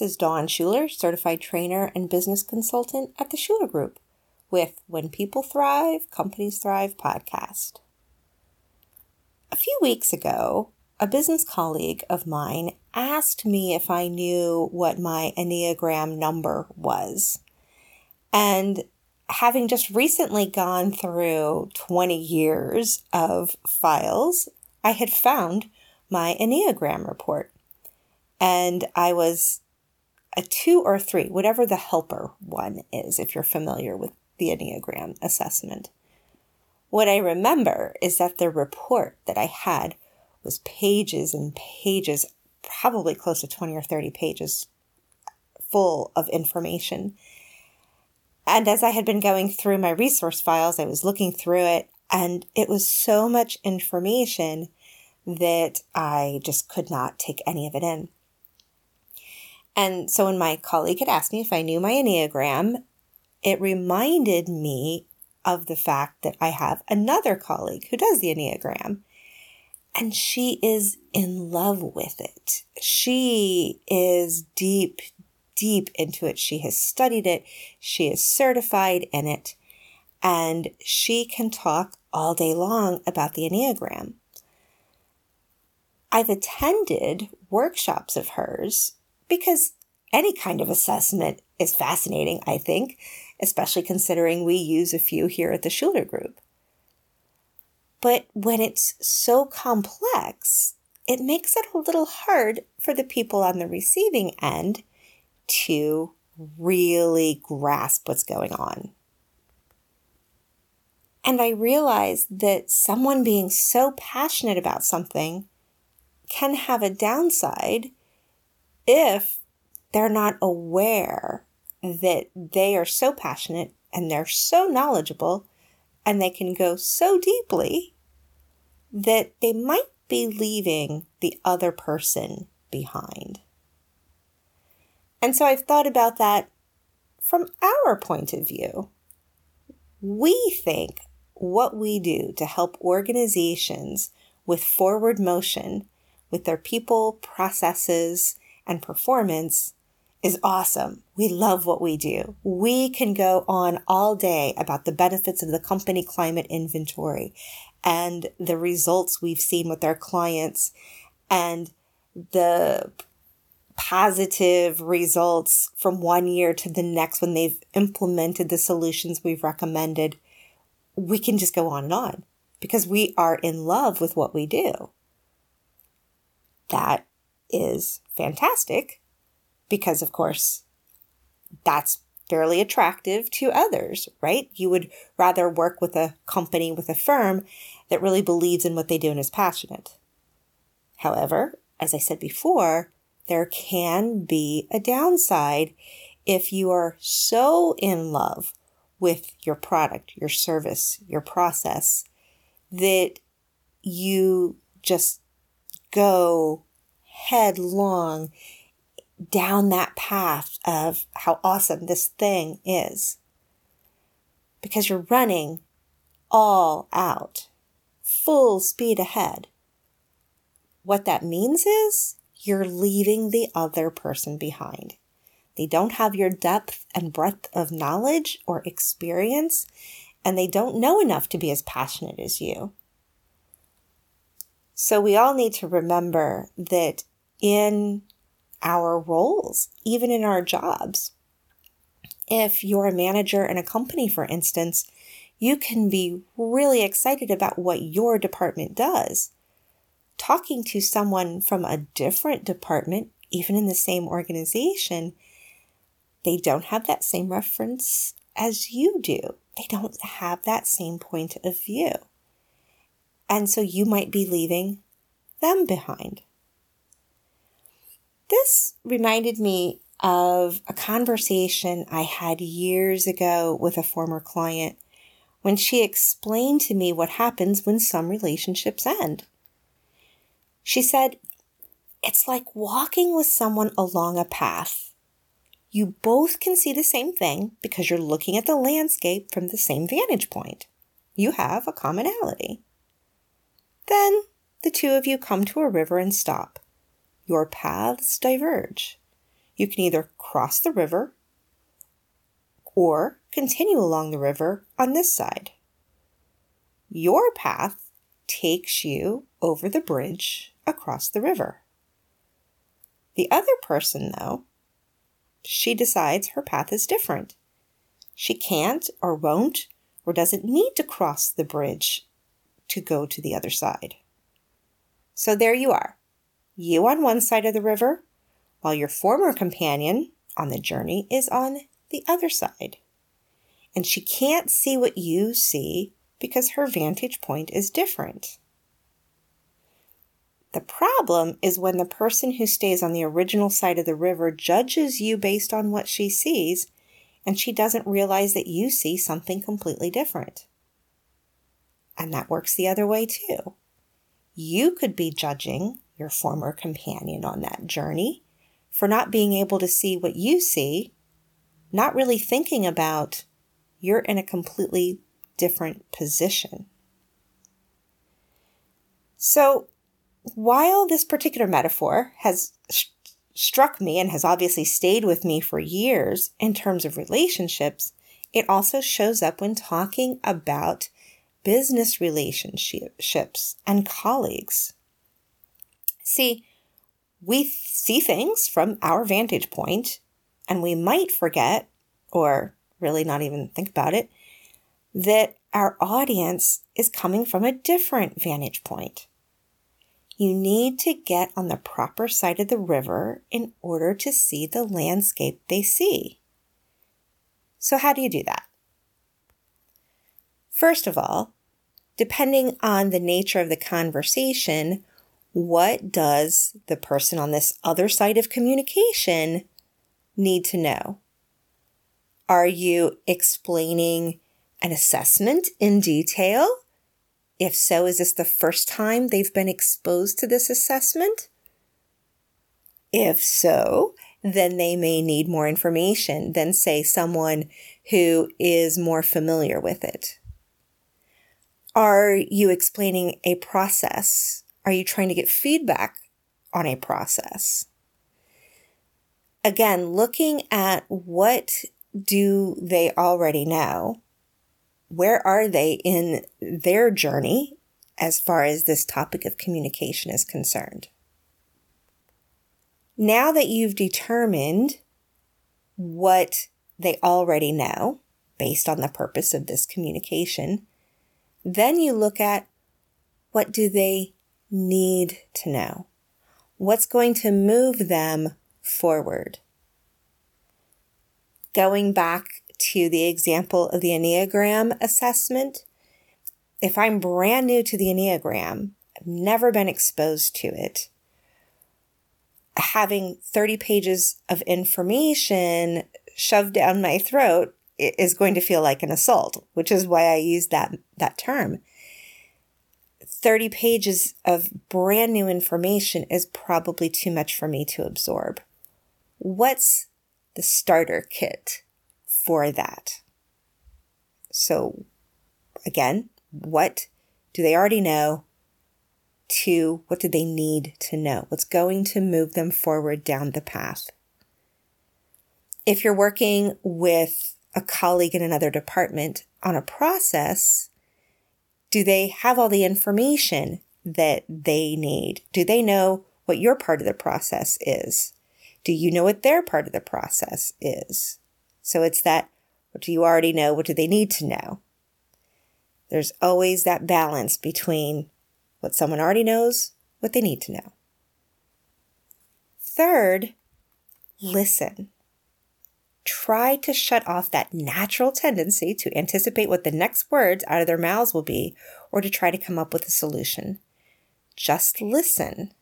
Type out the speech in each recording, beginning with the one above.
This is Dawn Shuler, certified trainer and business consultant at the Shuler Group, with When People Thrive, Companies Thrive podcast. A few weeks ago, a business colleague of mine asked me if I knew what my Enneagram number was. And having just recently gone through 20 years of files, I had found my Enneagram report. And I was a two or three, whatever the helper one is, if you're familiar with the Enneagram assessment. What I remember is that the report that I had was pages and pages, probably close to 20 or 30 pages full of information. And as I had been going through my resource files, I was looking through it, and it was so much information that I just could not take any of it in. And so when my colleague had asked me if I knew my Enneagram, it reminded me of the fact that I have another colleague who does the Enneagram. And she is in love with it. She is deep, deep into it. She has studied it. She is certified in it. And she can talk all day long about the Enneagram. I've attended workshops of hers because any kind of assessment is fascinating, I think, especially considering we use a few here at the Shuler Group. But when it's so complex, it makes it a little hard for the people on the receiving end to really grasp what's going on. And I realized that someone being so passionate about something can have a downside if they're not aware that they are so passionate and they're so knowledgeable and they can go so deeply that they might be leaving the other person behind. And so I've thought about that from our point of view. We think what we do to help organizations with forward motion with their people, processes, and performance is awesome. We love what we do. We can go on all day about the benefits of the company climate inventory and the results we've seen with our clients and the positive results from one year to the next when they've implemented the solutions we've recommended. We can just go on and on because we are in love with what we do. That is fantastic because, of course, that's fairly attractive to others, right? You would rather work with a company, with a firm that really believes in what they do and is passionate. However, as I said before, there can be a downside if you are so in love with your product, your service, your process that you just go headlong down that path of how awesome this thing is. Because you're running all out, full speed ahead. What that means is you're leaving the other person behind. They don't have your depth and breadth of knowledge or experience, and they don't know enough to be as passionate as you. So we all need to remember that in our roles, even in our jobs. If you're a manager in a company, for instance, you can be really excited about what your department does. Talking to someone from a different department, even in the same organization, they don't have that same reference as you do. They don't have that same point of view. And so you might be leaving them behind. This reminded me of a conversation I had years ago with a former client when she explained to me what happens when some relationships end. She said, It's like walking with someone along a path. You both can see the same thing because you're looking at the landscape from the same vantage point. You have a commonality. Then the two of you come to a river and stop your paths diverge. You can either cross the river or continue along the river on this side. Your path takes you over the bridge across the river. The other person, though, she decides her path is different. She can't or won't or doesn't need to cross the bridge to go to the other side. So there you are, you on one side of the river, while your former companion on the journey is on the other side. And she can't see what you see because her vantage point is different. The problem is when the person who stays on the original side of the river judges you based on what she sees, and she doesn't realize that you see something completely different. And that works the other way too. You could be judging your former companion on that journey for not being able to see what you see, not really thinking about you're in a completely different position. So, while this particular metaphor has st- struck me and has obviously stayed with me for years in terms of relationships, it also shows up when talking about business relationships and colleagues. See, we see things from our vantage point, and we might forget, or really not even think about it, that our audience is coming from a different vantage point. You need to get on the proper side of the river in order to see the landscape they see. So, how do you do that? First of all, depending on the nature of the conversation, what does the person on this other side of communication need to know? Are you explaining an assessment in detail? If so, is this the first time they've been exposed to this assessment? If so, then they may need more information than, say, someone who is more familiar with it. Are you explaining a process? Are you trying to get feedback on a process? Again, looking at what do they already know where are they in their journey as far as this topic of communication is concerned? Now that you've determined what they already know based on the purpose of this communication, then you look at what do they need to know? What's going to move them forward? Going back to the example of the Enneagram assessment, if I'm brand new to the Enneagram, I've never been exposed to it, having 30 pages of information shoved down my throat is going to feel like an assault, which is why I use that, that term. 30 pages of brand new information is probably too much for me to absorb. What's the starter kit? for that. So, again, what do they already know? To what do they need to know? What's going to move them forward down the path? If you're working with a colleague in another department on a process, do they have all the information that they need? Do they know what your part of the process is? Do you know what their part of the process is? So it's that what do you already know? What do they need to know? There's always that balance between what someone already knows, what they need to know. Third, listen. Try to shut off that natural tendency to anticipate what the next words out of their mouths will be or to try to come up with a solution. Just listen.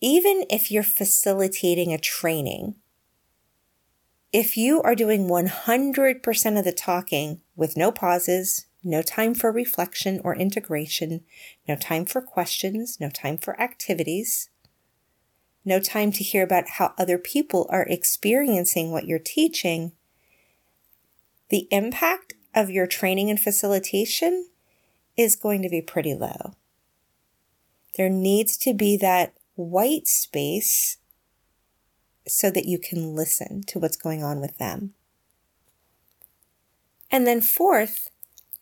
Even if you're facilitating a training if you are doing 100% of the talking with no pauses, no time for reflection or integration, no time for questions, no time for activities, no time to hear about how other people are experiencing what you're teaching, the impact of your training and facilitation is going to be pretty low. There needs to be that white space so that you can listen to what's going on with them. And then, fourth,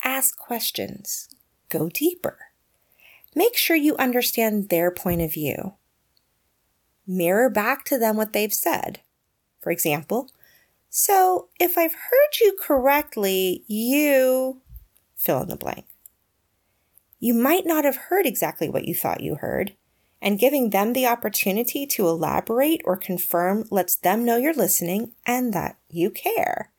ask questions. Go deeper. Make sure you understand their point of view. Mirror back to them what they've said. For example, so if I've heard you correctly, you fill in the blank. You might not have heard exactly what you thought you heard, and giving them the opportunity to elaborate or confirm lets them know you're listening and that you care.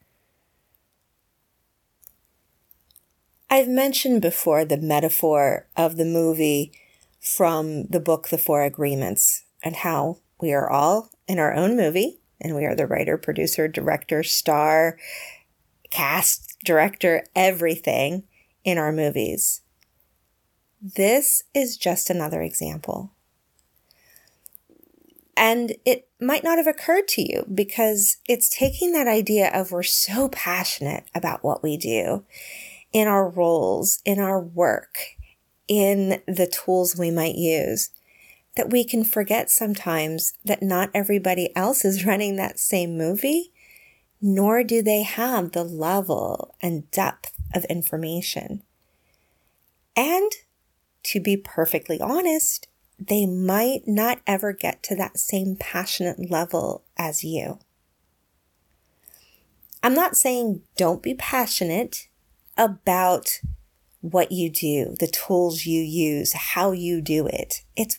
I've mentioned before the metaphor of the movie from the book The Four Agreements and how we are all in our own movie and we are the writer, producer, director, star, cast, director, everything in our movies. This is just another example. And it might not have occurred to you because it's taking that idea of we're so passionate about what we do in our roles, in our work, in the tools we might use, that we can forget sometimes that not everybody else is running that same movie, nor do they have the level and depth of information. And to be perfectly honest, they might not ever get to that same passionate level as you. I'm not saying don't be passionate about what you do, the tools you use, how you do it. It's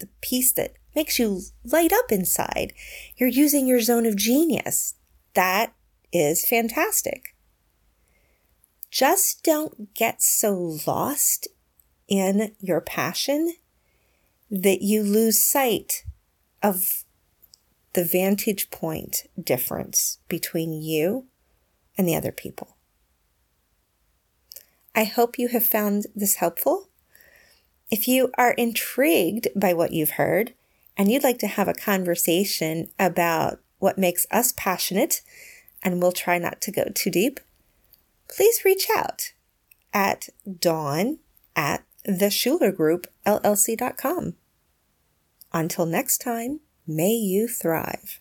the piece that makes you light up inside. You're using your zone of genius. That is fantastic. Just don't get so lost in your passion that you lose sight of the vantage point difference between you and the other people. I hope you have found this helpful. If you are intrigued by what you've heard and you'd like to have a conversation about what makes us passionate, and we'll try not to go too deep, please reach out at dawn at the Shuler Group LLC.com. Until next time, may you thrive.